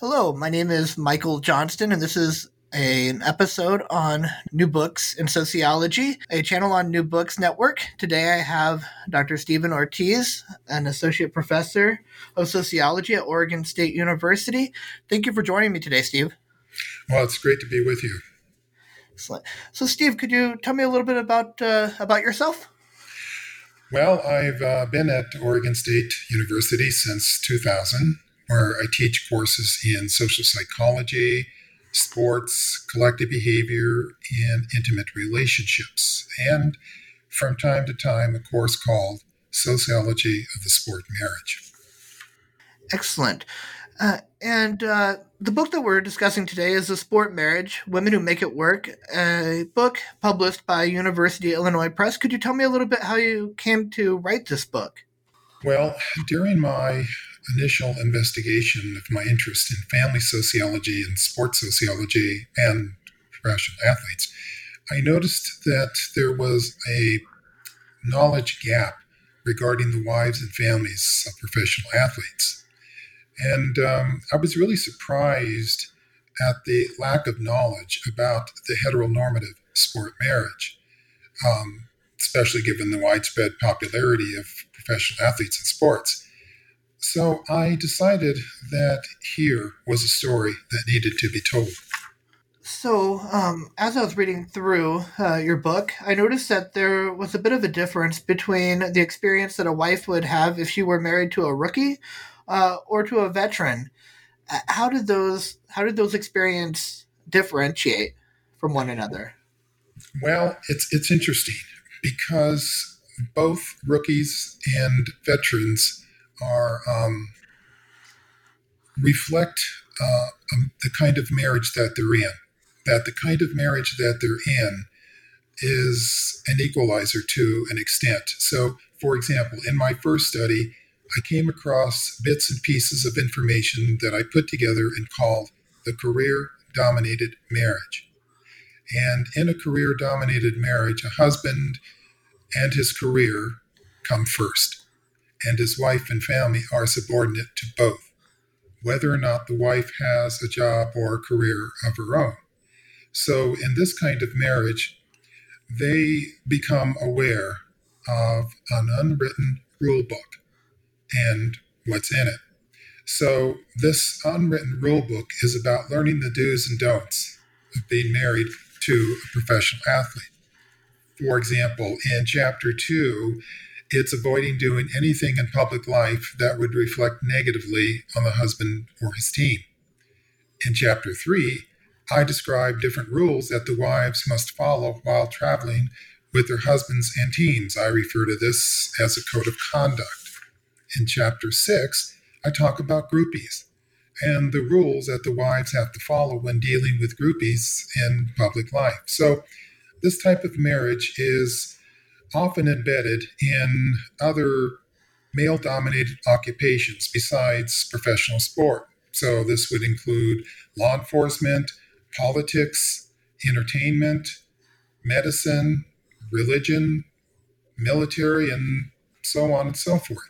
Hello, my name is Michael Johnston, and this is a, an episode on new books in sociology, a channel on New Books Network. Today I have Dr. Stephen Ortiz, an associate professor of sociology at Oregon State University. Thank you for joining me today, Steve. Well, it's great to be with you. Excellent. So, Steve, could you tell me a little bit about uh, about yourself? Well, I've uh, been at Oregon State University since 2000 where I teach courses in social psychology, sports, collective behavior, and intimate relationships. And from time to time, a course called Sociology of the Sport Marriage. Excellent. Uh, and uh, the book that we're discussing today is The Sport Marriage Women Who Make It Work, a book published by University Illinois Press. Could you tell me a little bit how you came to write this book? Well, during my initial investigation of my interest in family sociology and sports sociology and professional athletes, I noticed that there was a knowledge gap regarding the wives and families of professional athletes. And um, I was really surprised at the lack of knowledge about the heteronormative sport marriage, um, especially given the widespread popularity of professional athletes in sports. So I decided that here was a story that needed to be told. So, um, as I was reading through uh, your book, I noticed that there was a bit of a difference between the experience that a wife would have if she were married to a rookie uh, or to a veteran. How did those How did those experiences differentiate from one another? Well, it's it's interesting because both rookies and veterans are um, reflect uh, um, the kind of marriage that they're in. That the kind of marriage that they're in is an equalizer to an extent. So, for example, in my first study, I came across bits and pieces of information that I put together and called the career dominated marriage. And in a career dominated marriage, a husband and his career come first and his wife and family are subordinate to both, whether or not the wife has a job or a career of her own. So, in this kind of marriage, they become aware of an unwritten rule book and what's in it. So, this unwritten rule book is about learning the do's and don'ts of being married to a professional athlete. For example, in chapter two, it's avoiding doing anything in public life that would reflect negatively on the husband or his team. In chapter three, I describe different rules that the wives must follow while traveling with their husbands and teams. I refer to this as a code of conduct. In chapter six, I talk about groupies and the rules that the wives have to follow when dealing with groupies in public life. So, this type of marriage is often embedded in other male dominated occupations besides professional sport. So, this would include law enforcement, politics, entertainment, medicine, religion, military, and so on and so forth.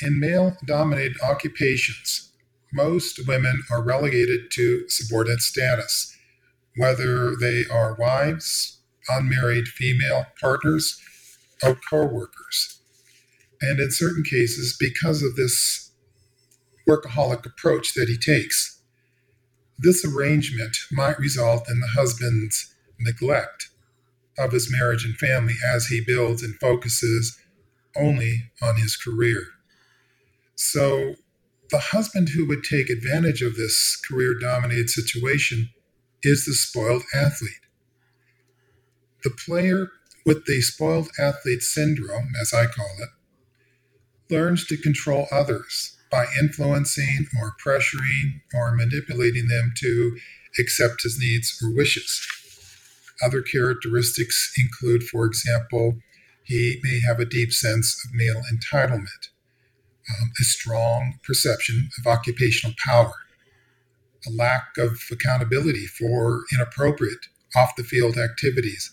In male dominated occupations, most women are relegated to subordinate status, whether they are wives, unmarried female partners of co-workers. And in certain cases, because of this workaholic approach that he takes, this arrangement might result in the husband's neglect of his marriage and family as he builds and focuses only on his career. So, the husband who would take advantage of this career dominated situation is the spoiled athlete. The player with the spoiled athlete syndrome, as I call it, learns to control others by influencing or pressuring or manipulating them to accept his needs or wishes. Other characteristics include, for example, he may have a deep sense of male entitlement, um, a strong perception of occupational power, a lack of accountability for inappropriate off the field activities,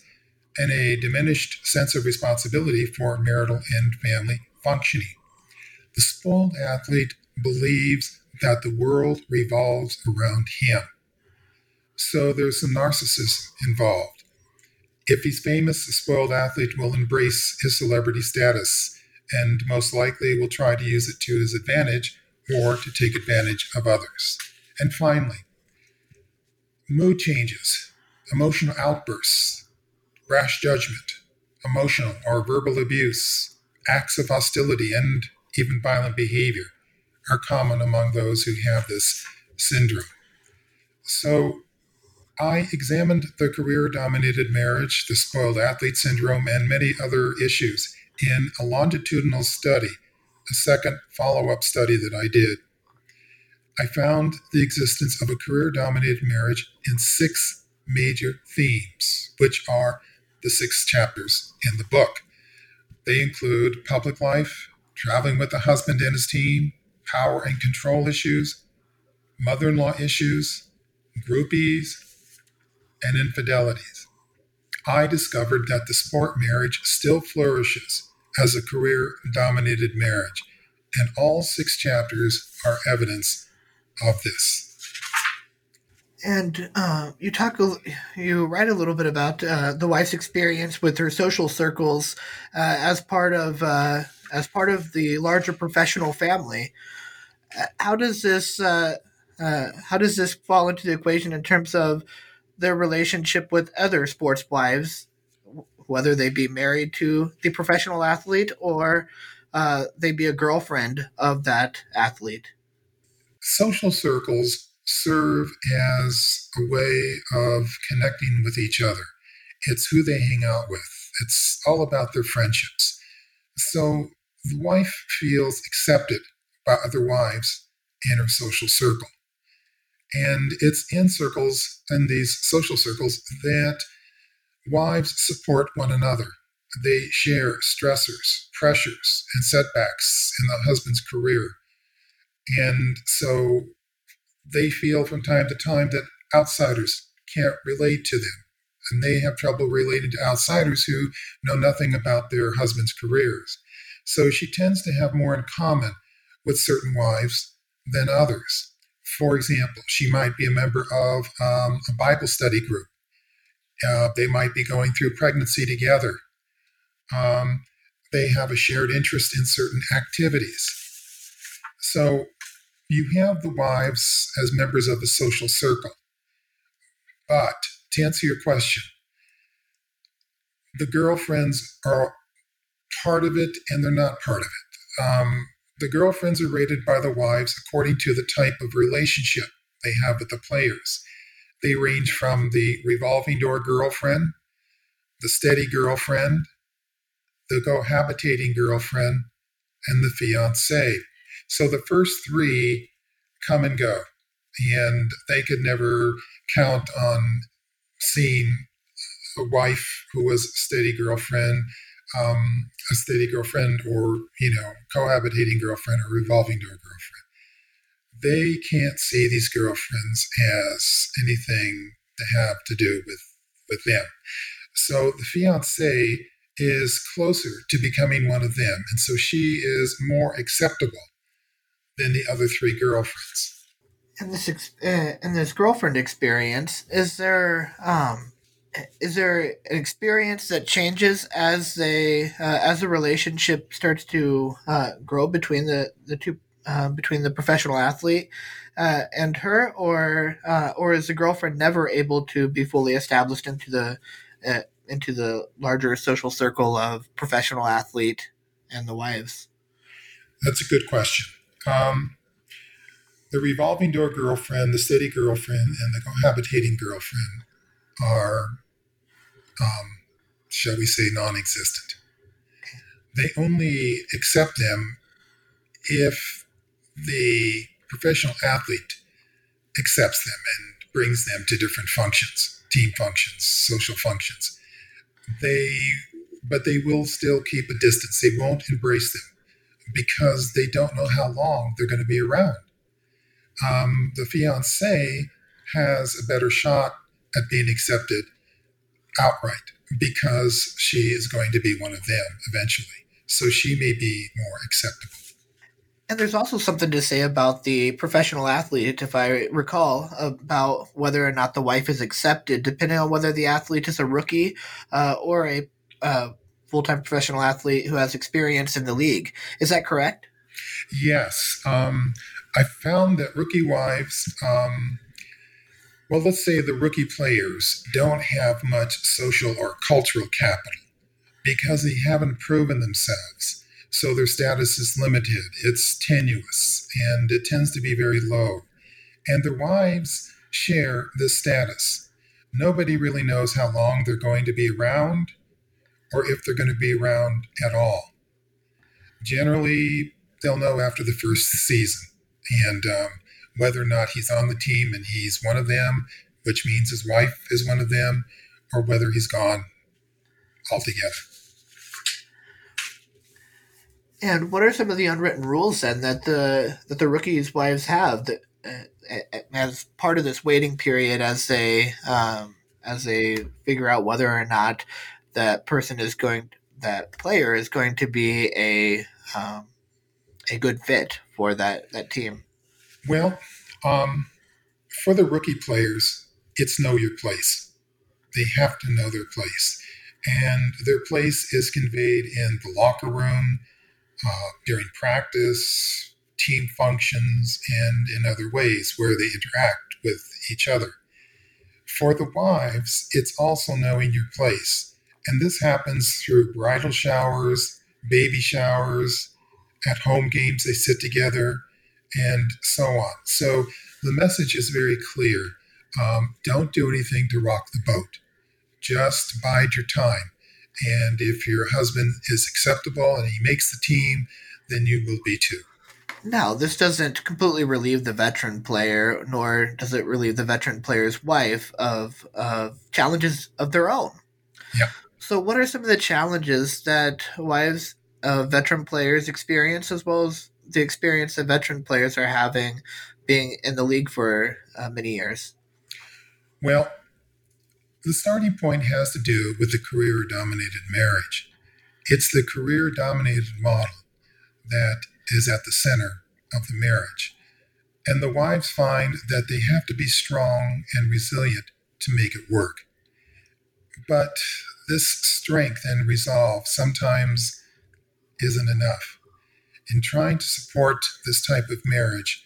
and a diminished sense of responsibility for marital and family functioning. The spoiled athlete believes that the world revolves around him. So there's some narcissism involved. If he's famous, the spoiled athlete will embrace his celebrity status and most likely will try to use it to his advantage or to take advantage of others. And finally, mood changes, emotional outbursts, rash judgment, emotional or verbal abuse, acts of hostility, and even violent behavior are common among those who have this syndrome. So, I examined the career dominated marriage, the spoiled athlete syndrome, and many other issues in a longitudinal study, a second follow up study that I did. I found the existence of a career dominated marriage in six major themes, which are the six chapters in the book. They include public life, traveling with the husband and his team, power and control issues, mother in law issues, groupies, and infidelities. I discovered that the sport marriage still flourishes as a career dominated marriage, and all six chapters are evidence of this. And uh, you talk, you write a little bit about uh, the wife's experience with her social circles uh, as part of uh, as part of the larger professional family. Uh, how does this uh, how does this fall into the equation in terms of their relationship with other sports wives, whether they be married to the professional athlete or they be a girlfriend of that athlete? Social circles serve as a way of connecting with each other. It's who they hang out with, it's all about their friendships. So the wife feels accepted by other wives in her social circle. And it's in circles, in these social circles, that wives support one another. They share stressors, pressures, and setbacks in the husband's career. And so they feel from time to time that outsiders can't relate to them. And they have trouble relating to outsiders who know nothing about their husband's careers. So she tends to have more in common with certain wives than others. For example, she might be a member of um, a Bible study group. Uh, they might be going through pregnancy together. Um, they have a shared interest in certain activities. So you have the wives as members of the social circle. But to answer your question, the girlfriends are part of it and they're not part of it. Um, the girlfriends are rated by the wives according to the type of relationship they have with the players. They range from the revolving door girlfriend, the steady girlfriend, the cohabitating girlfriend, and the fiance. So the first three come and go, and they could never count on seeing a wife who was a steady girlfriend, um, a steady girlfriend, or you know, cohabitating girlfriend or revolving door girlfriend. They can't see these girlfriends as anything to have to do with with them. So the fiance is closer to becoming one of them, and so she is more acceptable than the other three girlfriends. In this ex- uh, in this girlfriend experience, is there um, is there an experience that changes as they uh, as the relationship starts to uh, grow between the the two uh, between the professional athlete uh, and her, or uh, or is the girlfriend never able to be fully established into the uh, into the larger social circle of professional athlete and the wives? That's a good question. Um, the revolving door girlfriend, the steady girlfriend, and the cohabitating girlfriend are, um, shall we say, non existent. They only accept them if the professional athlete accepts them and brings them to different functions, team functions, social functions. They, but they will still keep a distance. They won't embrace them because they don't know how long they're going to be around. Um, the fiance has a better shot at being accepted outright because she is going to be one of them eventually. So she may be more acceptable. And there's also something to say about the professional athlete, if I recall, about whether or not the wife is accepted, depending on whether the athlete is a rookie uh, or a uh, full time professional athlete who has experience in the league. Is that correct? Yes. Um, I found that rookie wives, um, well, let's say the rookie players don't have much social or cultural capital because they haven't proven themselves. So their status is limited, it's tenuous, and it tends to be very low. And their wives share this status. Nobody really knows how long they're going to be around or if they're going to be around at all. Generally, they'll know after the first season. And um, whether or not he's on the team and he's one of them, which means his wife is one of them, or whether he's gone altogether. And what are some of the unwritten rules then that the that the rookies' wives have that uh, as part of this waiting period, as they um, as they figure out whether or not that person is going that player is going to be a um, a good fit for that that team? Well, um, for the rookie players, it's know your place. They have to know their place, and their place is conveyed in the locker room, uh, during practice, team functions, and in other ways where they interact with each other. For the wives, it's also knowing your place. And this happens through bridal showers, baby showers, at home games they sit together, and so on. So the message is very clear. Um, don't do anything to rock the boat. Just bide your time. And if your husband is acceptable and he makes the team, then you will be too. Now, this doesn't completely relieve the veteran player, nor does it relieve the veteran player's wife of uh, challenges of their own. Yeah. So, what are some of the challenges that wives of veteran players experience, as well as the experience that veteran players are having being in the league for uh, many years? Well, the starting point has to do with the career dominated marriage. It's the career dominated model that is at the center of the marriage. And the wives find that they have to be strong and resilient to make it work. But this strength and resolve sometimes isn't enough. In trying to support this type of marriage,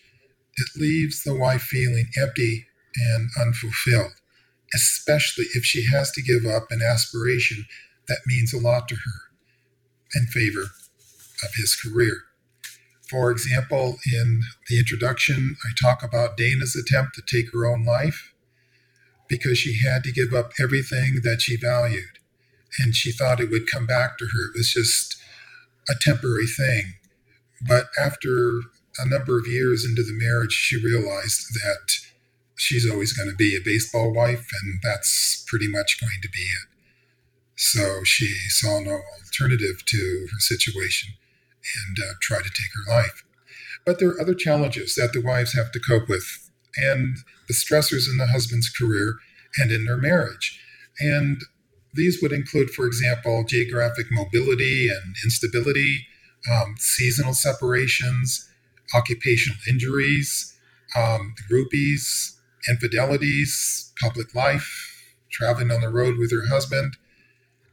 it leaves the wife feeling empty and unfulfilled especially if she has to give up an aspiration that means a lot to her in favor of his career. For example, in the introduction, I talk about Dana's attempt to take her own life because she had to give up everything that she valued and she thought it would come back to her. It was just a temporary thing. But after a number of years into the marriage, she realized that she's always going to be a baseball wife, and that's pretty much going to be it. So she saw no alternative to her situation and uh, tried to take her life. But there are other challenges that the wives have to cope with, and the stressors in the husband's career and in their marriage. And these would include, for example, geographic mobility and instability, um, seasonal separations, occupational injuries, um, groupies, infidelities, public life, traveling on the road with her husband,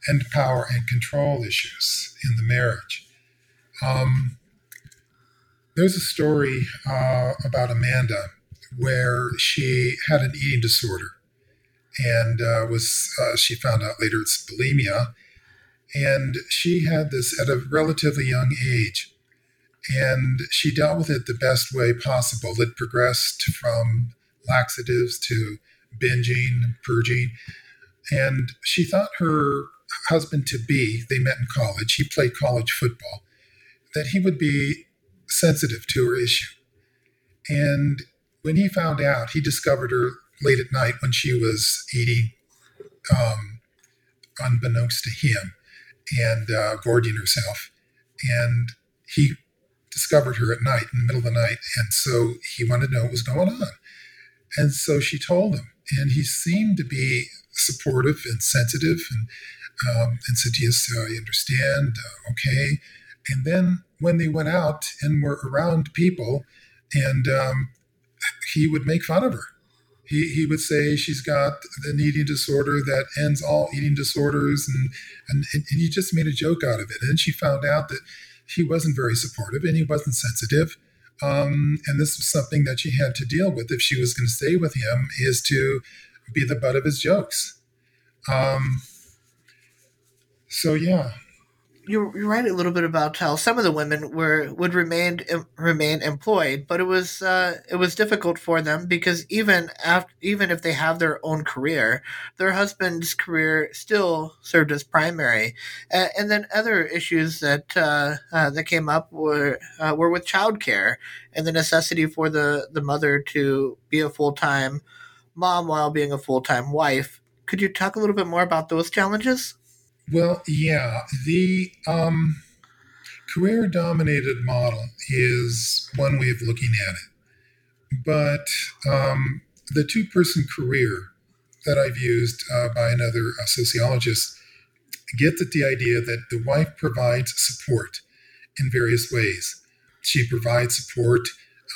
and power and control issues in the marriage. Um, there's a story uh, about Amanda where she had an eating disorder, and uh, was uh, she found out later it's bulimia, and she had this at a relatively young age, and she dealt with it the best way possible. It progressed from laxatives to binging, purging. And she thought her husband to be, they met in college, he played college football, that he would be sensitive to her issue. And when he found out, he discovered her late at night when she was eating, um, unbeknownst to him, and uh, gorging herself. And he discovered her at night in the middle of the night. And so he wanted to know what was going on. And so she told him. And he seemed to be supportive and sensitive and, um, and said, Yes, I understand. Uh, okay. And then when they went out and were around people, and um, he would make fun of her. He, he would say she's got an eating disorder that ends all eating disorders, and, and, and he just made a joke out of it. And she found out that he wasn't very supportive and he wasn't sensitive. Um, and this was something that she had to deal with if she was going to stay with him, is to be the butt of his jokes. Um, so yeah, you you write a little bit about how some of the women were would remain remain employed, but it was uh, it was difficult for them because even after even if they have their own career, their husband's career still served as primary. Uh, and then other issues that uh, uh that came up were uh, were with childcare and the necessity for the the mother to be a full time mom while being a full time wife. Could you talk a little bit more about those challenges? Well, yeah, the um, career dominated model is one way of looking at it. But um, the two person career that I've used uh, by another uh, sociologist gets at the idea that the wife provides support in various ways. She provides support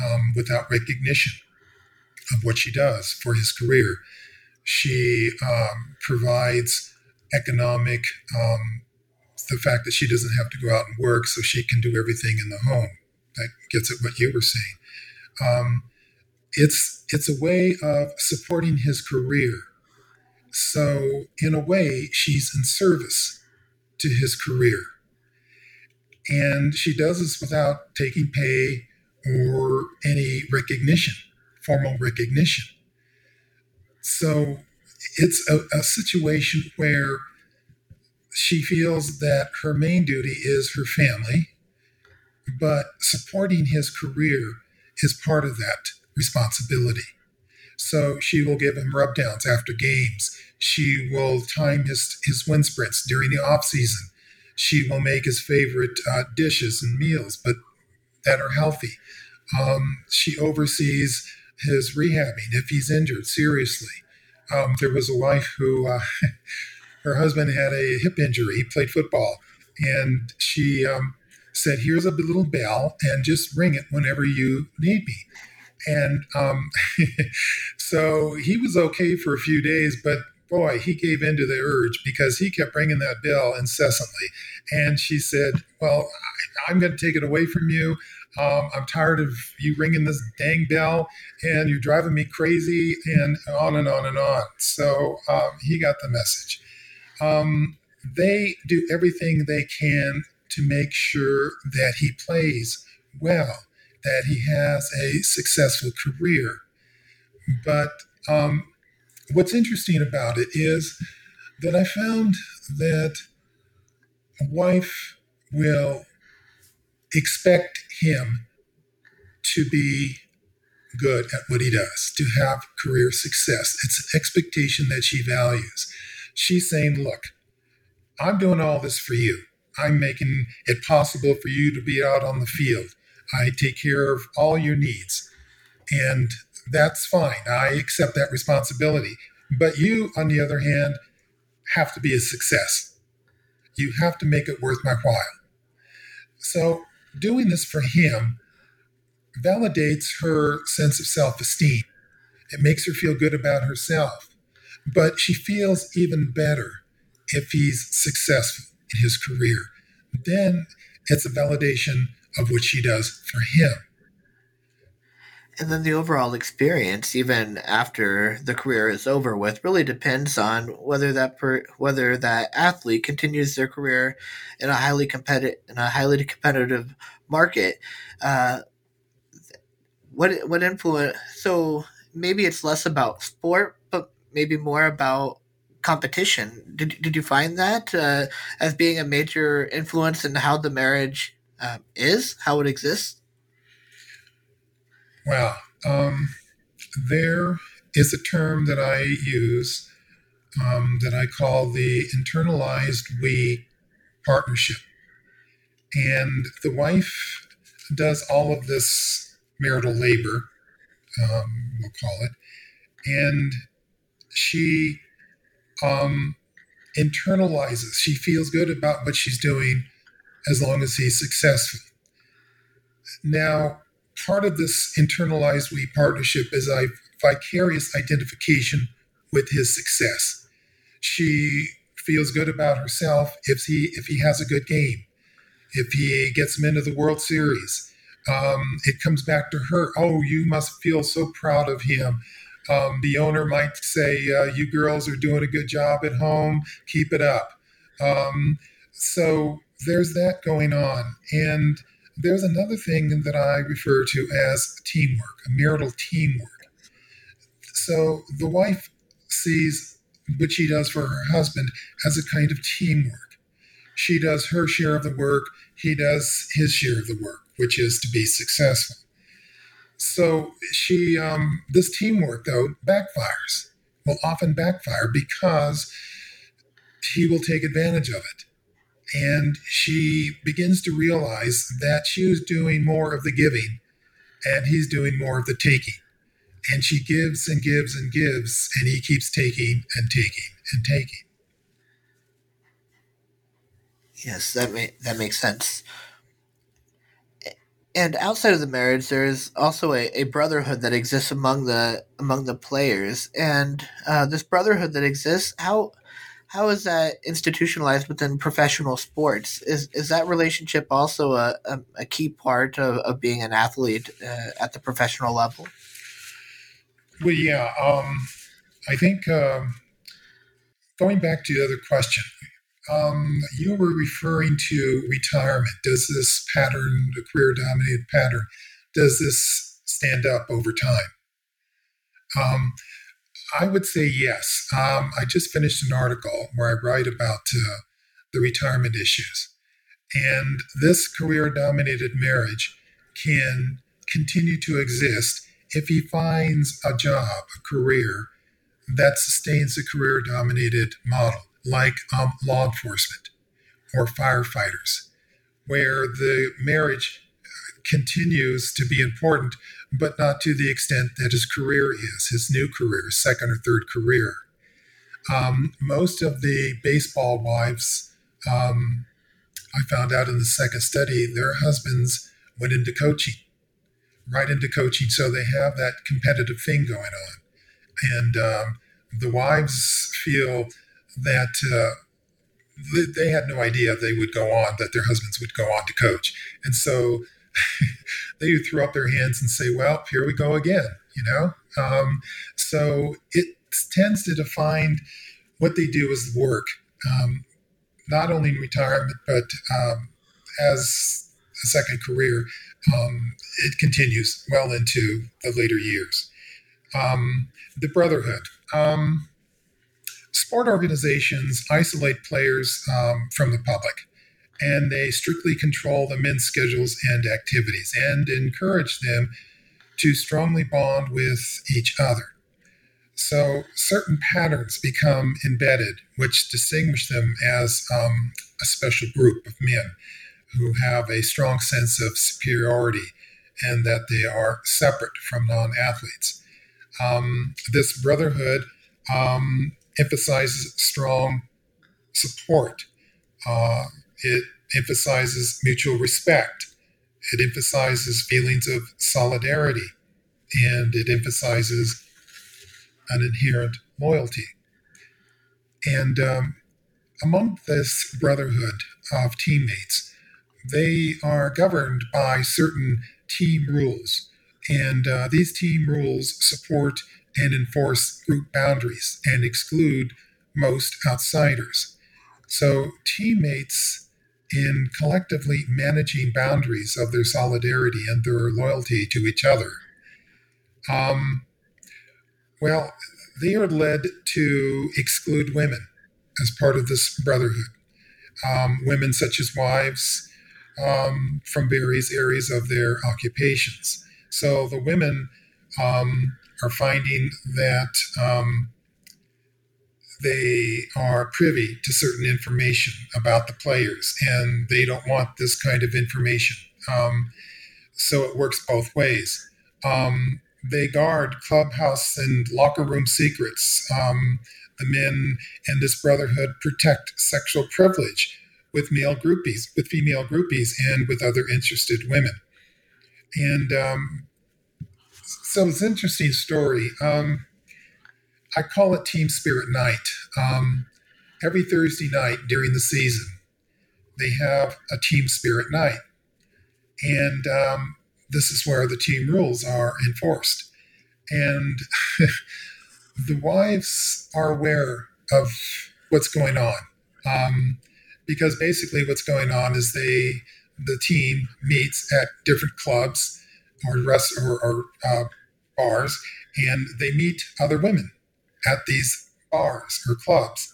um, without recognition of what she does for his career. She um, provides economic, um, the fact that she doesn't have to go out and work so she can do everything in the home. That gets at what you were saying. Um, it's it's a way of supporting his career. So in a way, she's in service to his career, and she does this without taking pay or any recognition, formal recognition. So it's a, a situation where she feels that her main duty is her family, but supporting his career is part of that responsibility. So she will give him rub downs after games. She will time his, his wind sprints during the off season. She will make his favorite uh, dishes and meals, but that are healthy. Um, she oversees his rehabbing if he's injured seriously. Um, there was a wife who uh, her husband had a hip injury. He played football, and she um, said, "Here's a little bell, and just ring it whenever you need me." And um, so he was okay for a few days, but boy, he gave in to the urge because he kept ringing that bell incessantly. And she said, Well, I'm going to take it away from you. Um, I'm tired of you ringing this dang bell and you're driving me crazy and on and on and on. So um, he got the message. Um, they do everything they can to make sure that he plays well, that he has a successful career. But um, what's interesting about it is that I found that wife will expect him to be good at what he does, to have career success. It's an expectation that she values. She's saying, Look, I'm doing all this for you. I'm making it possible for you to be out on the field. I take care of all your needs. And that's fine. I accept that responsibility. But you, on the other hand, have to be a success. You have to make it worth my while. So doing this for him validates her sense of self esteem. It makes her feel good about herself. But she feels even better if he's successful in his career. Then it's a validation of what she does for him. And then the overall experience, even after the career is over with, really depends on whether that per, whether that athlete continues their career in a highly competitive in a highly competitive market. Uh, what what influence? So maybe it's less about sport, but maybe more about competition. Did did you find that uh, as being a major influence in how the marriage uh, is, how it exists? Wow. Um, there is a term that I use um, that I call the internalized we partnership. And the wife does all of this marital labor, um, we'll call it, and she um, internalizes. She feels good about what she's doing as long as he's successful. Now, part of this internalized we partnership is a vicarious identification with his success. She feels good about herself if he if he has a good game, if he gets him into the World Series. Um, it comes back to her. Oh, you must feel so proud of him. Um, the owner might say, uh, "You girls are doing a good job at home. Keep it up." Um, so there's that going on, and there's another thing that I refer to as teamwork, a marital teamwork. So the wife sees what she does for her husband as a kind of teamwork. She does her share of the work, he does his share of the work, which is to be successful. So she, um, this teamwork though backfires. Will often backfire because he will take advantage of it. And she begins to realize that she was doing more of the giving and he's doing more of the taking. And she gives and gives and gives, and he keeps taking and taking and taking. Yes, that may, that makes sense. And outside of the marriage, there is also a, a brotherhood that exists among the among the players. And uh, this brotherhood that exists, how how is that institutionalized within professional sports? Is is that relationship also a, a, a key part of, of being an athlete uh, at the professional level? Well, yeah. Um, I think um, going back to the other question, um, you were referring to retirement. Does this pattern, the career dominated pattern, does this stand up over time? I would say yes. Um, I just finished an article where I write about uh, the retirement issues. And this career dominated marriage can continue to exist if he finds a job, a career that sustains a career dominated model, like um, law enforcement or firefighters, where the marriage continues to be important, but not to the extent that his career is, his new career, second or third career. Um, most of the baseball wives, um, I found out in the second study, their husbands went into coaching, right into coaching. So they have that competitive thing going on. And um, the wives feel that uh, they had no idea they would go on, that their husbands would go on to coach. And so they throw up their hands and say, well, here we go again, you know? Um, so it tends to define what they do as work, um, not only in retirement, but um, as a second career. Um, it continues well into the later years. Um, the brotherhood. Um, sport organizations isolate players from the public and they strictly control the men's schedules and activities and encourage them to strongly bond with each other. So certain patterns become embedded, which distinguish them as um, a special group of men who have a strong sense of superiority and that they are separate from non athletes. Um, this brotherhood um, emphasizes strong support. Uh, it emphasizes mutual respect. It emphasizes feelings of solidarity. And it emphasizes an inherent loyalty. And um, among this brotherhood of teammates, they are governed by certain team rules. And uh, these team rules support and enforce group boundaries and exclude most outsiders. So teammates in collectively managing boundaries of their solidarity and their loyalty to each other. Um, well, they are led to exclude women as part of this brotherhood. Um, women such as wives um, from various areas of their occupations. So the women um, are finding that um, they are privy to certain information about the players, and they don't want this kind of information. Um, so it works both ways. Um, they guard clubhouse and locker room secrets. Um, the men in this brotherhood protect sexual privilege with male groupies, with female groupies, and with other interested women. And um, so it's an interesting story. Um, I call it Team Spirit Night. Um, every Thursday night during the season, they have a Team Spirit Night. And um, this is where the team rules are enforced. And the wives are aware of what's going on. Um, because basically what's going on is they, the team meets at different clubs or rest or, or uh, bars, and they meet other women at these bars or clubs.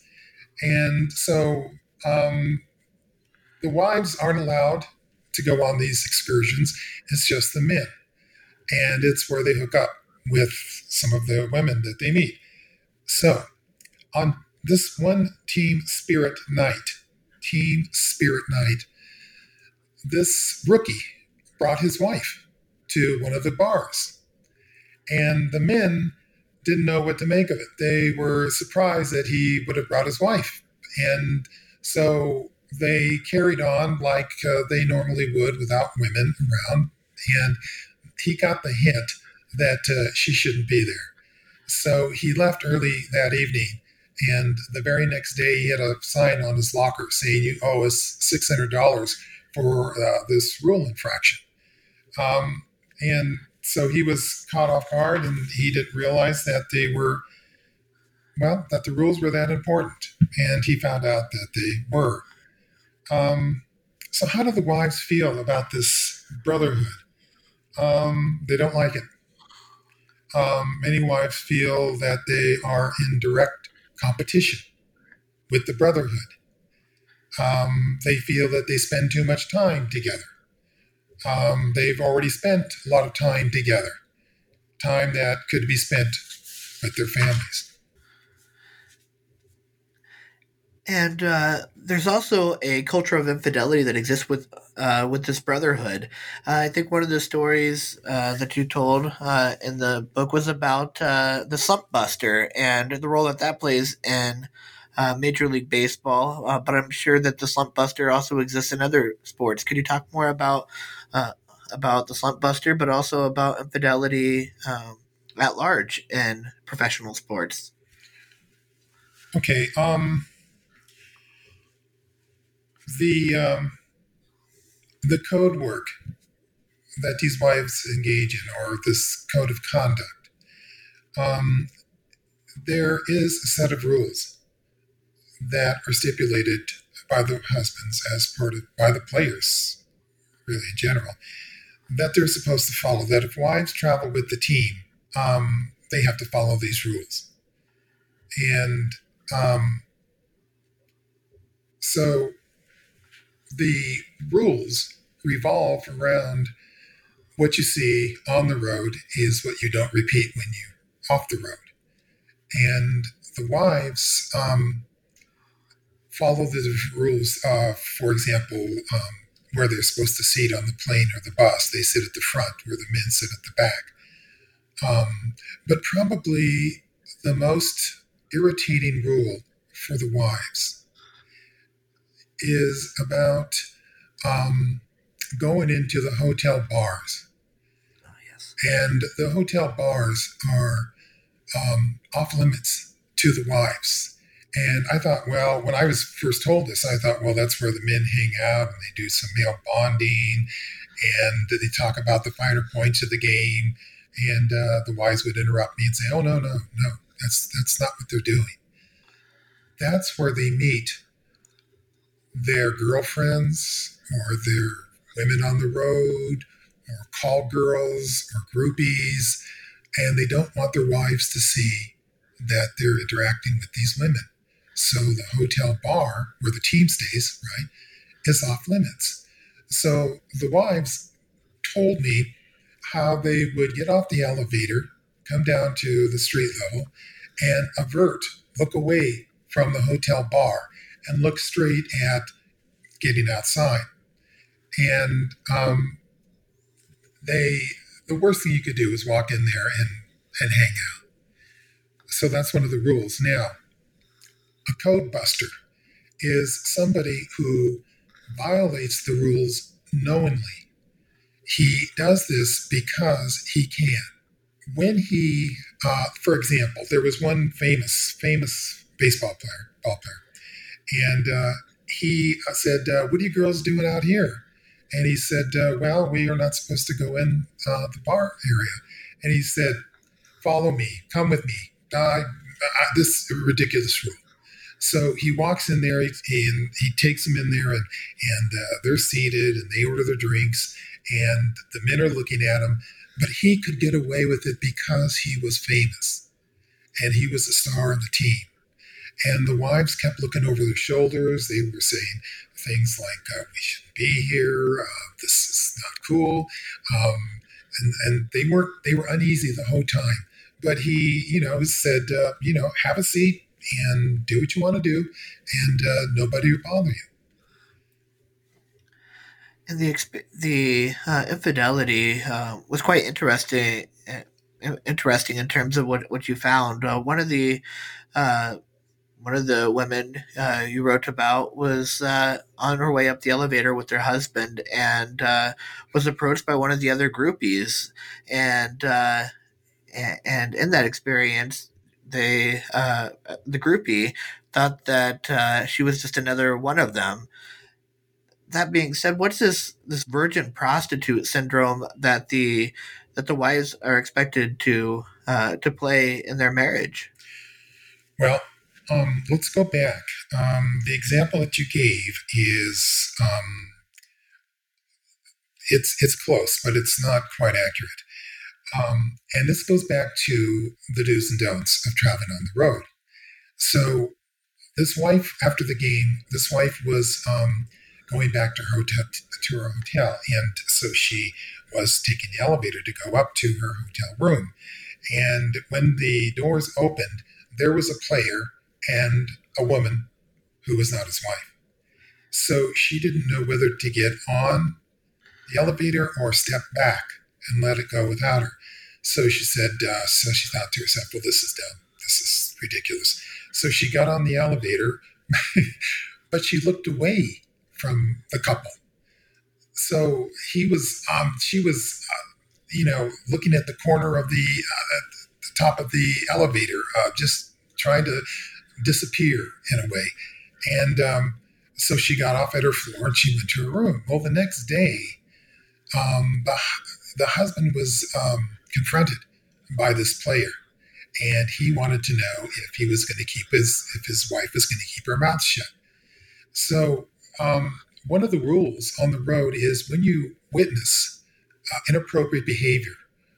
And so um, the wives aren't allowed to go on these excursions. It's just the men. And it's where they hook up with some of the women that they meet. So, on this one team spirit night, team spirit night, this rookie brought his wife to one of the bars. And the men didn't know what to make of it. They were surprised that he would have brought his wife. And so they carried on like uh, they normally would without women around. And he got the hint that uh, she shouldn't be there. So he left early that evening. And the very next day, he had a sign on his locker saying, You owe us $600 for uh, this rule infraction. Um, and so he was caught off guard and he didn't realize that they were, well, that the rules were that important. And he found out that they were. Um, so, how do the wives feel about this brotherhood? Um, they don't like it. Um, many wives feel that they are in direct competition with the brotherhood. Um, they feel that they spend too much time together. Um, they've already spent a lot of time together, time that could be spent with their families. And uh, there's also a culture of infidelity that exists with uh, with this brotherhood. Uh, I think one of the stories uh, that you told uh, in the book was about uh, the slump buster and the role that that plays in Major League Baseball. but I'm sure that the slump buster also exists in other sports. Could you talk more about about the slump buster, but also about infidelity um, at large in professional sports? Okay. Um the um, the code work that these wives engage in, or this code of conduct, um, there is a set of rules that are stipulated by the husbands as part of by the players, really in general, that they're supposed to follow. That if wives travel with the team, um, they have to follow these rules, and um, so the rules revolve around what you see on the road is what you don't repeat when you off the road. And the wives um, follow the rules. Uh, for example, um, where they're supposed to seat on the plane or the bus, they sit at the front, where the men sit at the back. Um, but probably the most irritating rule for the wives is about um, going into the hotel bars. Oh, yes. And the hotel bars are um, off limits to the wives. And I thought, well, when I was first told this, I thought, well, that's where the men hang out and they do some male bonding and they talk about the finer points of the game. And uh, the wives would interrupt me and say, oh, no, no, no, that's, that's not what they're doing. That's where they meet their girlfriends or their women on the road or call girls or groupies, and they don't want their wives to see that they're interacting with these women. So the hotel bar where the team stays, right, is off limits. So the wives told me how they would get off the elevator, come down to the street level, and avert, look away from the hotel bar, and look straight at getting outside. And um, they, the worst thing you could do is walk in there and, and hang out. So that's one of the rules. Now, a code buster is somebody who violates the rules knowingly. He does this because he can. When he, uh, for example, there was one famous, famous baseball player, ball player, and uh, he uh, said, uh, "What are you girls doing out here?" And he said, uh, "Well, we are not supposed to go in uh, the bar area." And he said, "Follow me, come with me. this ridiculous rule." So he walks in there and he takes them in there, and and uh, they're seated and they order their drinks, and the men are looking at him, but he could get away with it because he was famous, and he was a star on the team. And the wives kept looking over their shoulders. They were saying things like, uh, "We shouldn't be here. Uh, this is not cool," um, and, and they weren't. They were uneasy the whole time. But he, you know, said, uh, "You know, have a seat and do what you want to do, and uh, nobody will bother you." And the the uh, infidelity uh, was quite interesting. Interesting in terms of what, what you found. one of the one of the women uh, you wrote about was uh, on her way up the elevator with her husband and uh, was approached by one of the other groupies and uh, and in that experience they uh, the groupie thought that uh, she was just another one of them that being said what's this this virgin prostitute syndrome that the that the wives are expected to to play in their marriage well um, let's go back. Um, the example that you gave is um, it's it's close, but it's not quite accurate. Um, and this goes back to the do's and don'ts of traveling on the road. So this wife, after the game, this wife was um, going back to her hotel to her hotel, and so she was taking the elevator to go up to her hotel room. And when the doors opened, there was a player and a woman who was not his wife. So she didn't know whether to get on the elevator or step back and let it go without her. So she said, uh, so she thought to herself, well, this is dumb. This is ridiculous. So she got on the elevator, but she looked away from the couple. So he was, um, she was, uh, you know, looking at the corner of the, uh, the top of the elevator, uh, just trying to disappear in a way. And um, so she got off at her floor and she went to her room. Well, the next day, um, the, husband was um, confronted by this player. And he wanted to know if he was going to keep his, if his wife was going to keep her mouth shut. So, um, one of the rules on the road is when you witness uh, inappropriate behavior,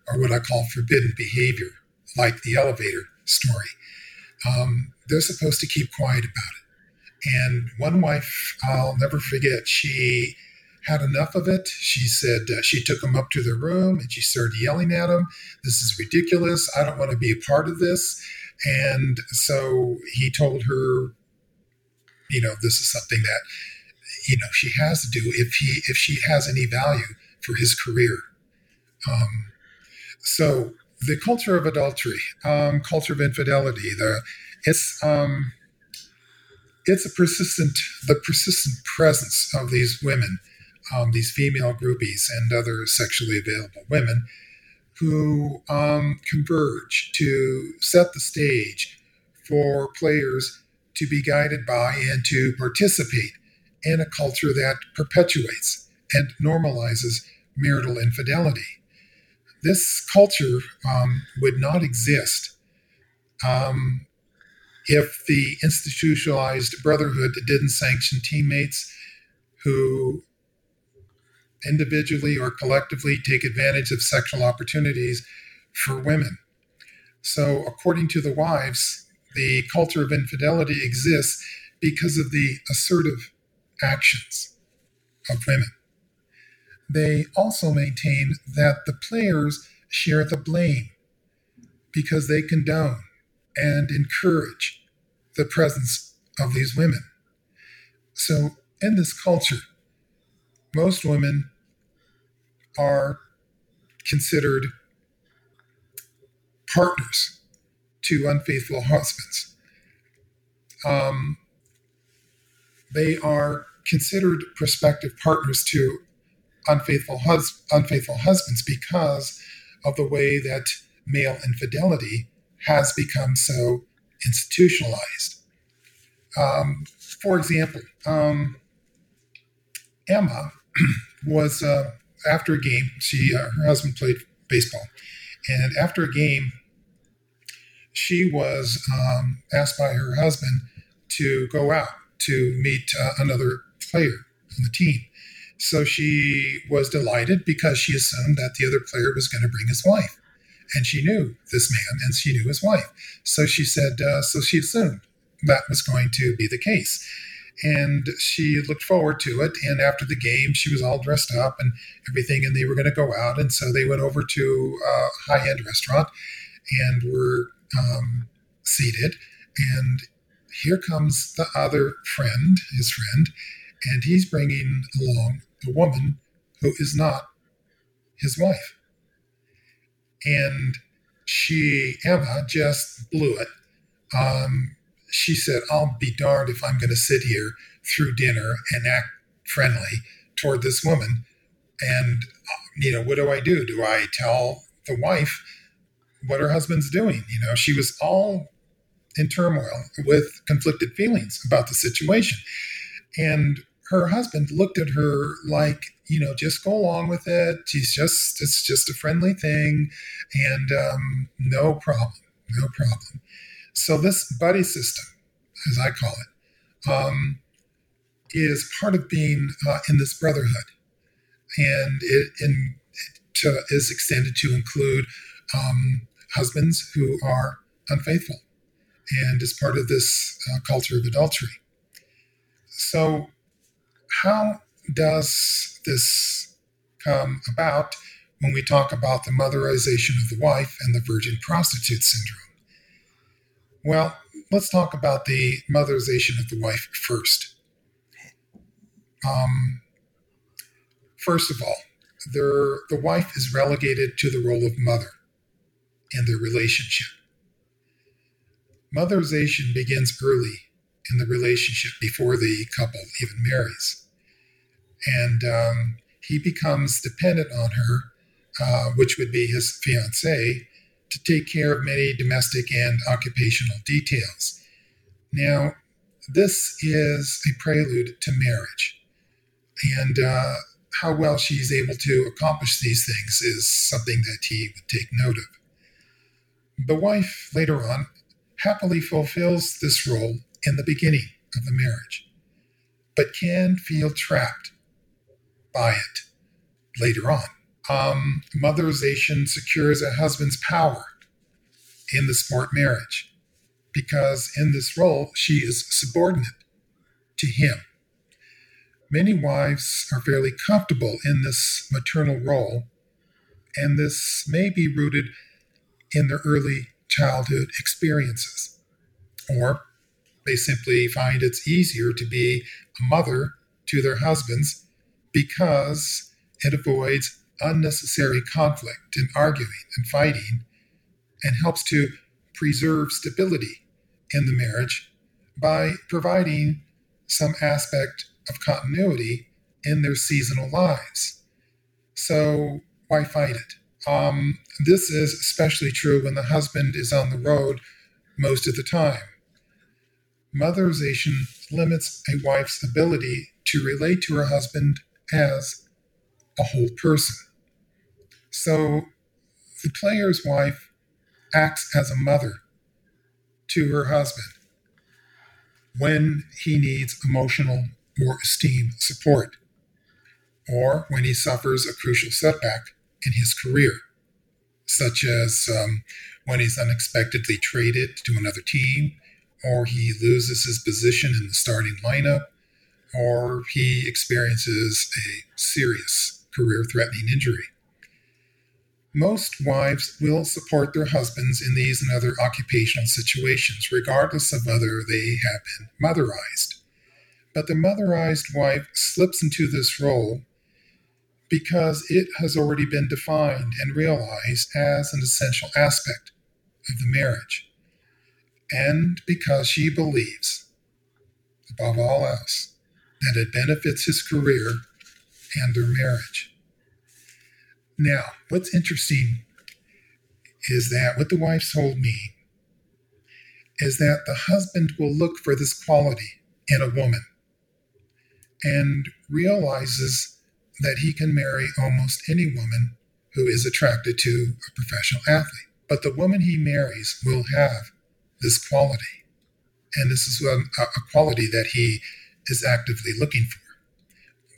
or what I call forbidden behavior, like the elevator story, um, they're supposed to keep quiet about it. And one wife, I'll never forget, she had enough of it. She said uh, she took him up to the room and she started yelling at him, This is ridiculous. I don't want to be a part of this. And so he told her, you know, this is something that, you know, she has to do if he if she has any value for his career. Um, so the culture of adultery, um, culture of infidelity, the it's um, it's a persistent the persistent presence of these women, um, these female groupies and other sexually available women who um, converge to set the stage for players to be guided by and to participate in a culture that perpetuates and normalizes marital infidelity. This culture um, would not exist um, if the institutionalized brotherhood didn't sanction teammates who individually or collectively take advantage of sexual opportunities for women. So, according to the wives, the culture of infidelity exists because of the assertive actions of women. they also maintain that the players share the blame because they condone and encourage the presence of these women. So, in this culture, most women are considered partners to unfaithful husbands. Um, they are considered prospective partners to unfaithful, hus- unfaithful husbands because of the way that male infidelity has become so institutionalized. Um, for example, um, Emma was uh, after a game. She uh, her husband played baseball, and after a game, she was um, asked by her husband to go out to meet uh, another player on the team. So she was delighted because she assumed that the other player was going to bring his wife. And she knew this man and she knew his wife. So she said, uh, so she assumed that was going to be the case. And she looked forward to it. And after the game, she was all dressed up and everything, and they were going to go out. And so they went over to a high end restaurant and were um, seated. And here comes the other friend, his friend, and he's bringing along a woman who is not his wife. And she, Emma, just blew it. Um, she said, I'll be darned if I'm going to sit here through dinner and act friendly toward this woman. And, you know, what do I do? Do I tell the wife what her husband's doing? You know, she was all in turmoil with conflicted feelings about the situation. And her husband looked at her like, you know, just go along with it. She's just, it's just a friendly thing and um, no problem, no problem. So, this buddy system, as I call it, um, is part of being uh, in this brotherhood. And it, in, it to, is extended to include um, husbands who are unfaithful and is part of this uh, culture of adultery. So, how does this come about when we talk about the motherization of the wife and the virgin prostitute syndrome? Well, let's talk about the motherization of the wife first. Um, first of all, the wife is relegated to the role of mother in their relationship. Motherization begins early in the relationship before the couple even marries. And um, he becomes dependent on her, uh, which would be his fiancee, to take care of many domestic and occupational details. Now, this is a prelude to marriage. And uh, how well she's able to accomplish these things is something that he would take note of. The wife, later on, happily fulfills this role in the beginning of the marriage, but can feel trapped by it later on. Um, motherization secures a husband's power in the smart marriage because in this role she is subordinate to him. Many wives are fairly comfortable in this maternal role, and this may be rooted in their early childhood experiences. Or they simply find it's easier to be a mother to their husbands because it avoids unnecessary conflict and arguing and fighting and helps to preserve stability in the marriage by providing some aspect of continuity in their seasonal lives. So, why fight it? Um, this is especially true when the husband is on the road most of the time. Motherization limits a wife's ability to relate to her husband as a whole person. So the player's wife acts as a mother to her husband when he needs emotional or esteem support, or when he suffers a crucial setback in his career, such as um, when he's unexpectedly traded to another team, or he loses his position in the starting lineup, or he experiences a serious career threatening injury. Most wives will support their husbands in these and other occupational situations, regardless of whether they have been motherized. But the motherized wife slips into this role because it has already been defined and realized as an essential aspect of the marriage, and because she believes, above all else, that it benefits his career and their marriage. Now, what's interesting is that what the wife told me is that the husband will look for this quality in a woman and realizes that he can marry almost any woman who is attracted to a professional athlete. But the woman he marries will have this quality. And this is a, a quality that he is actively looking for.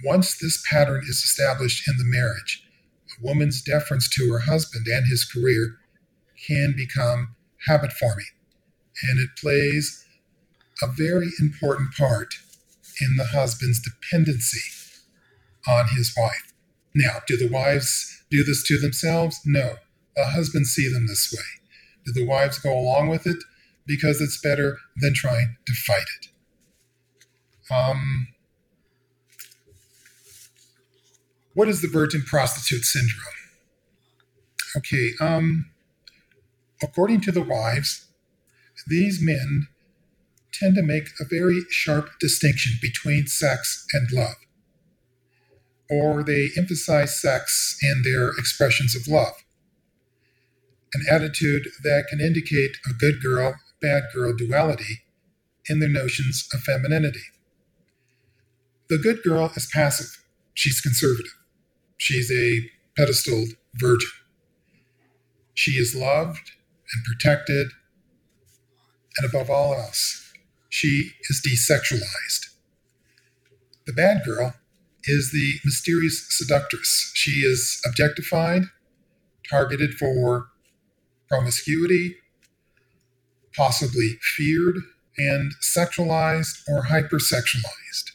Once this pattern is established in the marriage, a woman's deference to her husband and his career can become habit forming. And it plays a very important part in the husband's dependency on his wife. Now, do the wives do this to themselves? No. The husbands see them this way. Do the wives go along with it because it's better than trying to fight it? Um, what is the virgin prostitute syndrome? Okay, um, according to the wives, these men tend to make a very sharp distinction between sex and love, or they emphasize sex in their expressions of love, an attitude that can indicate a good girl, bad girl duality in their notions of femininity. The good girl is passive, she's conservative. She's a pedestaled virgin. She is loved and protected, and above all else, she is desexualized. The bad girl is the mysterious seductress. She is objectified, targeted for promiscuity, possibly feared, and sexualized or hypersexualized.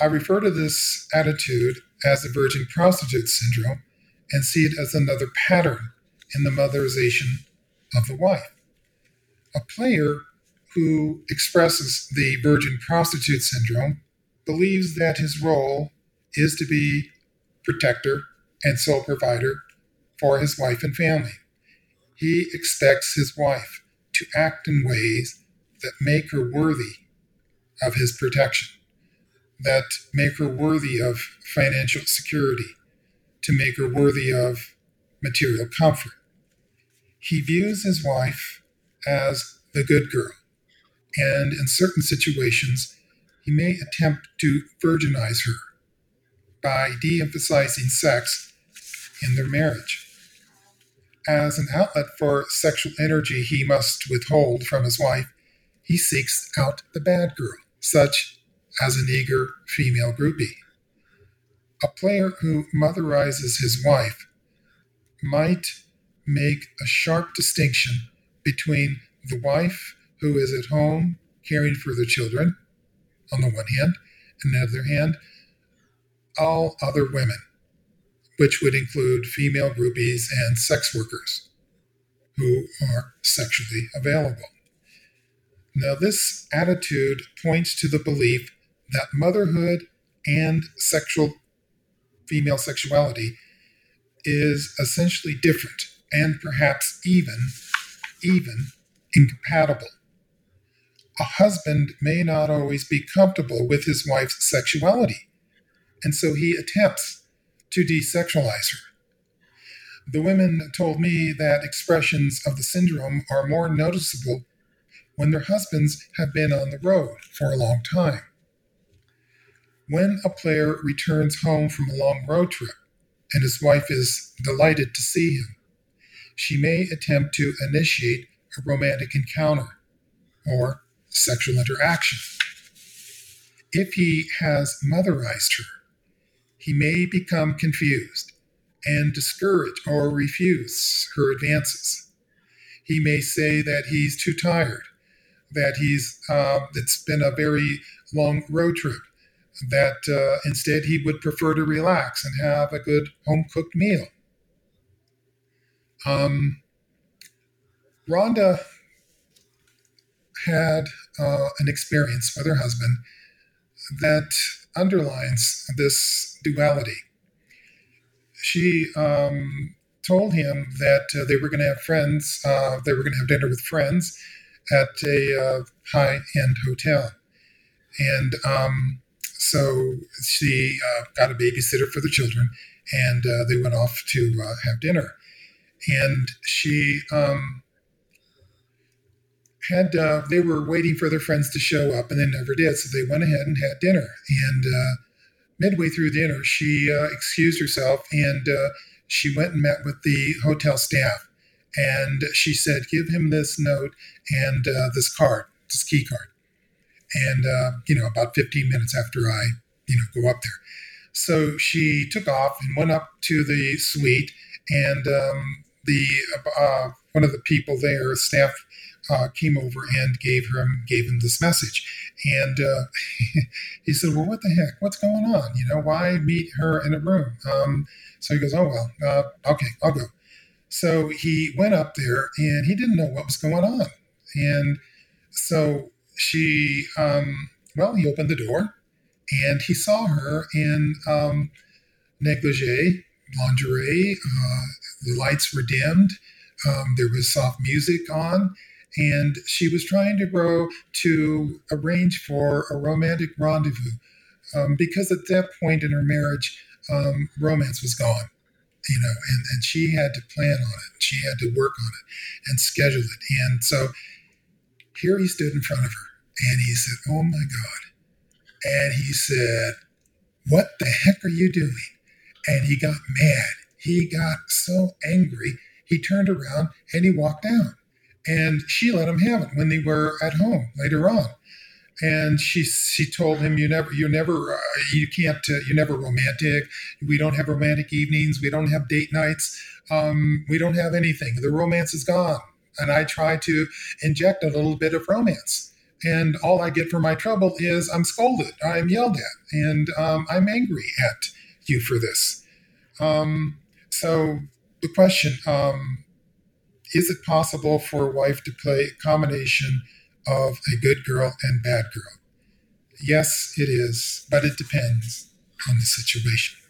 I refer to this attitude as the virgin prostitute syndrome and see it as another pattern in the motherization of the wife. A player who expresses the virgin prostitute syndrome believes that his role is to be protector and sole provider for his wife and family. He expects his wife to act in ways that make her worthy of his protection that make her worthy of financial security, to make her worthy of material comfort. He views his wife as the good girl, and in certain situations, he may attempt to virginize her by de emphasizing sex in their marriage. As an outlet for sexual energy he must withhold from his wife, he seeks out the bad girl, such as an eager female groupie. A player who motherizes his wife might make a sharp distinction between the wife who is at home caring for the children, on the one hand, and on the other hand, all other women, which would include female groupies and sex workers who are sexually available. Now, this attitude points to the belief that motherhood and sexual female sexuality is essentially different and perhaps even even incompatible. A husband may not always be comfortable with his wife's sexuality, and so he attempts to desexualize her. The women told me that expressions of the syndrome are more noticeable when their husbands have been on the road for a long time. When a player returns home from a long road trip and his wife is delighted to see him, she may attempt to initiate a romantic encounter or sexual interaction. If he has motherized her, he may become confused and discourage or refuse her advances. He may say that he's too tired, that he's uh, it's been a very long road trip, that uh, instead he would prefer to relax and have a good home cooked meal. Um, Rhonda had uh, an experience with her husband that underlines this duality. She um, told him that uh, they were going to have friends, uh, they were going to have dinner with friends at a uh, high end hotel. And um, so she uh, got a babysitter for the children and uh, they went off to uh, have dinner. And she um, had, they were waiting for their friends to show up and they never did. So they went ahead and had dinner. And midway through dinner, she excused herself and she went and met with the hotel staff and she said, Give him this note and uh, this card, this key card. And, uh, you know, about 15 minutes after I, you know, go up there. So she took off and went up to the suite, and um, the uh, one of the people there, staff, uh, came over and gave him gave him this message, and uh, he said, "Well, what the heck? What's going on? You know, why meet her in a room?" Um, so he goes, "Oh well, uh, okay, I'll go." So he went up there and he didn't know what was going on. And so she, um, well, he opened the door and he saw her in um, negligee, lingerie. Uh, the lights were dimmed. Um, there was soft music on. And she was trying to grow to arrange for a romantic rendezvous um, because at that point in her marriage, um, romance was gone you know, and, and she had to plan on it. She had to work on it and schedule it. And so here he stood in front of her and he said, Oh my God. And he said, What the heck are you doing? And he got mad. He got so angry. He turned around and he walked down. And she let him have it when they were at home later on and she she told him you never you never uh, you can't uh, you're never romantic we don't have romantic evenings we don't have date nights um, we don't have anything the romance is gone and i try to inject a little bit of romance and all i get for my trouble is i'm scolded i'm yelled at and um, i'm angry at you for this um, so the question um, is it possible for a wife to play a combination of a good girl and bad girl? Yes, it is, but it depends on the situation.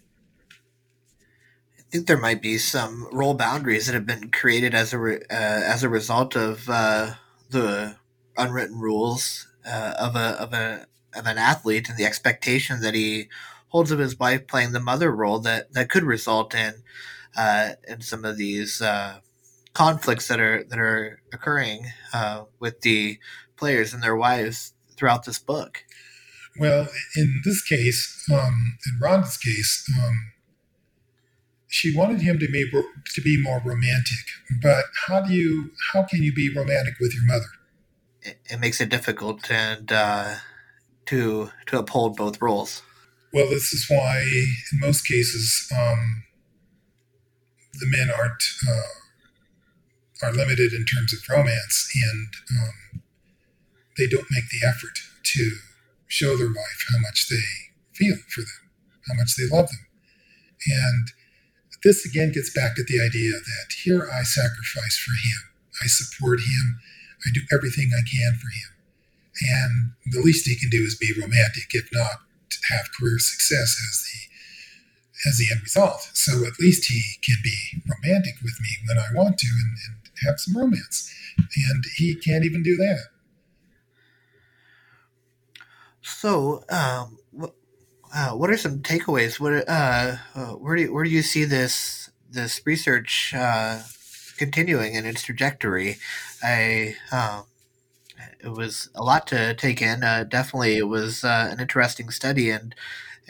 Think there might be some role boundaries that have been created as a re- uh, as a result of uh, the unwritten rules uh, of a of a of an athlete and the expectation that he holds of his wife playing the mother role that that could result in uh, in some of these uh, conflicts that are that are occurring uh, with the players and their wives throughout this book. Well, in this case, um, in Rhonda's case, um, she wanted him to be to be more romantic. But how do you how can you be romantic with your mother? It, it makes it difficult and uh, to to uphold both roles. Well, this is why in most cases um, the men aren't uh, are limited in terms of romance, and um, they don't make the effort to show their wife how much they feel for them, how much they love them. And this again gets back to the idea that here I sacrifice for him, I support him, I do everything I can for him. And the least he can do is be romantic, if not have career success as the as the end result. So at least he can be romantic with me when I want to and, and have some romance. And he can't even do that. So, um, uh, what are some takeaways? What, uh, uh, where do you, where do you see this this research uh, continuing in its trajectory? I um, it was a lot to take in. Uh, definitely, it was uh, an interesting study, and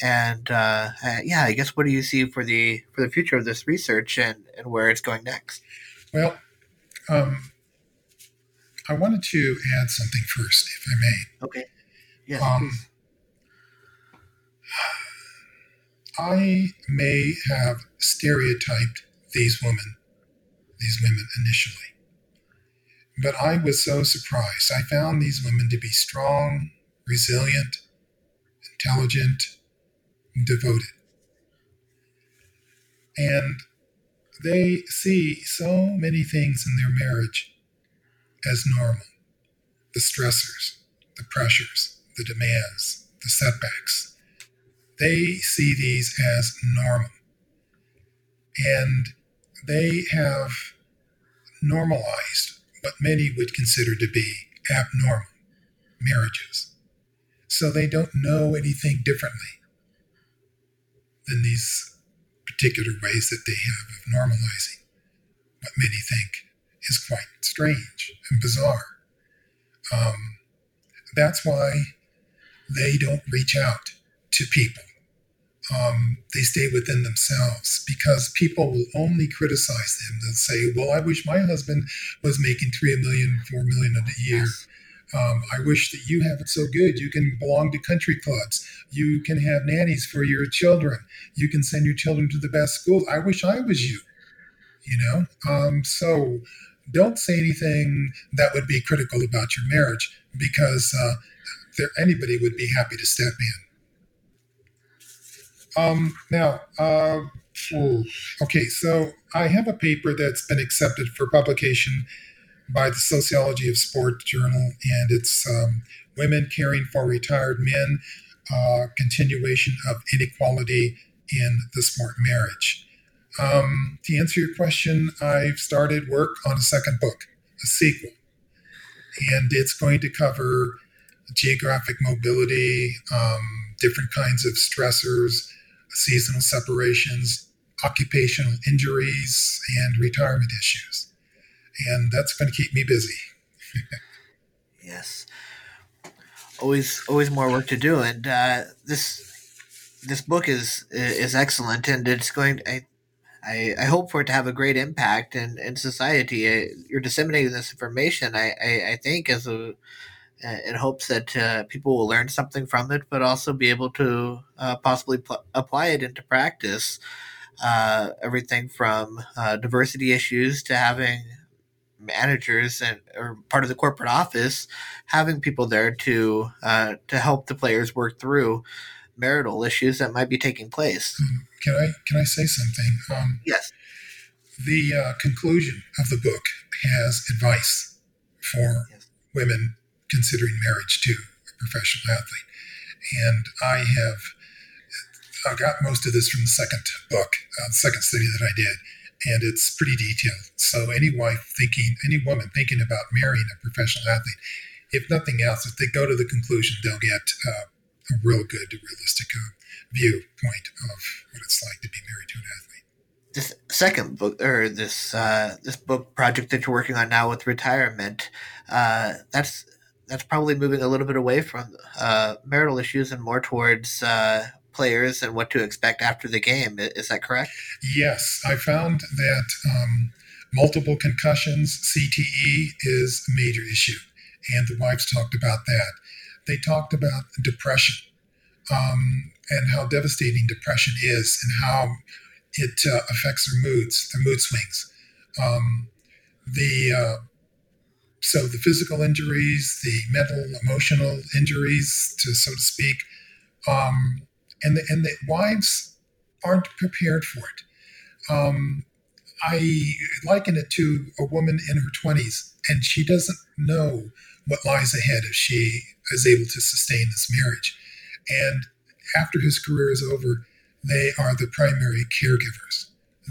and uh, uh, yeah, I guess what do you see for the for the future of this research and and where it's going next? Well, um, I wanted to add something first, if I may. Okay. Yes, um, I may have stereotyped these women, these women initially, but I was so surprised. I found these women to be strong, resilient, intelligent, devoted. And they see so many things in their marriage as normal the stressors, the pressures, the demands, the setbacks. They see these as normal. And they have normalized what many would consider to be abnormal marriages. So they don't know anything differently than these particular ways that they have of normalizing what many think is quite strange and bizarre. Um, that's why they don't reach out to people. Um, they stay within themselves because people will only criticize them. They'll say, "Well, I wish my husband was making three million, four million a year." Um, I wish that you have it so good. You can belong to country clubs. You can have nannies for your children. You can send your children to the best schools. I wish I was you. You know, um, so don't say anything that would be critical about your marriage because uh, there, anybody would be happy to step in. Um, now, uh, okay, so I have a paper that's been accepted for publication by the Sociology of Sport Journal, and it's um, Women Caring for Retired Men uh, Continuation of Inequality in the Sport Marriage. Um, to answer your question, I've started work on a second book, a sequel, and it's going to cover geographic mobility, um, different kinds of stressors, seasonal separations, occupational injuries, and retirement issues and that's going to keep me busy. yes, always always more work to do, and uh, this this book is is excellent, and it's going. To, I, I, I hope for it to have a great impact in, in society. Uh, you're disseminating this information, I, I, I think, as a in hopes that uh, people will learn something from it, but also be able to uh, possibly pl- apply it into practice. Uh, everything from uh, diversity issues to having managers and or part of the corporate office having people there to uh, to help the players work through marital issues that might be taking place. Hmm. Can I can I say something? Um, yes. The uh, conclusion of the book has advice for yes. women considering marriage to a professional athlete, and I have I got most of this from the second book, uh, the second study that I did and it's pretty detailed. So any wife thinking, any woman thinking about marrying a professional athlete, if nothing else, if they go to the conclusion, they'll get uh, a real good, realistic uh, viewpoint of what it's like to be married to an athlete. This second book, or this uh, this book project that you're working on now with retirement, uh, that's that's probably moving a little bit away from uh, marital issues and more towards uh, players and what to expect after the game. Is that correct? Yes, I found that um, multiple concussions, CTE, is a major issue, and the wives talked about that. They talked about depression um, and how devastating depression is, and how it uh, affects their moods, their mood swings. Um, the uh, so the physical injuries, the mental, emotional injuries, to so to speak, um, and the, and the wives aren't prepared for it. Um, I liken it to a woman in her 20s, and she doesn't know what lies ahead if she is able to sustain this marriage. And after his career is over, they are the primary caregivers.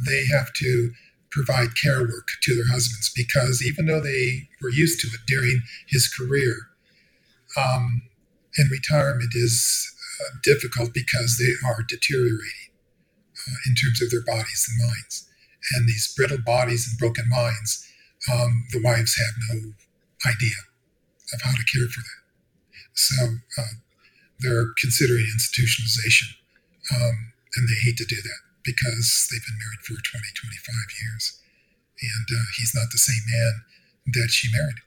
They have to provide care work to their husbands because even though they were used to it during his career, um, and retirement is uh, difficult because they are deteriorating uh, in terms of their bodies and minds. And these brittle bodies and broken minds, um, the wives have no idea of how to care for them. So uh, they're considering institutionalization, um, and they hate to do that because they've been married for 20, 25 years. And uh, he's not the same man that she married.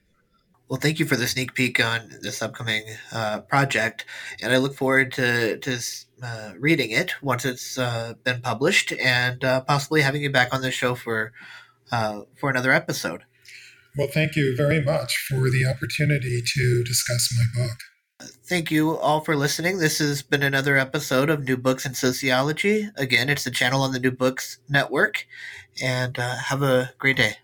Well, thank you for the sneak peek on this upcoming uh, project, and I look forward to to uh, reading it once it's uh, been published, and uh, possibly having you back on the show for uh, for another episode. Well, thank you very much for the opportunity to discuss my book. Thank you all for listening. This has been another episode of New Books in Sociology. Again, it's the channel on the New Books Network. And uh, have a great day.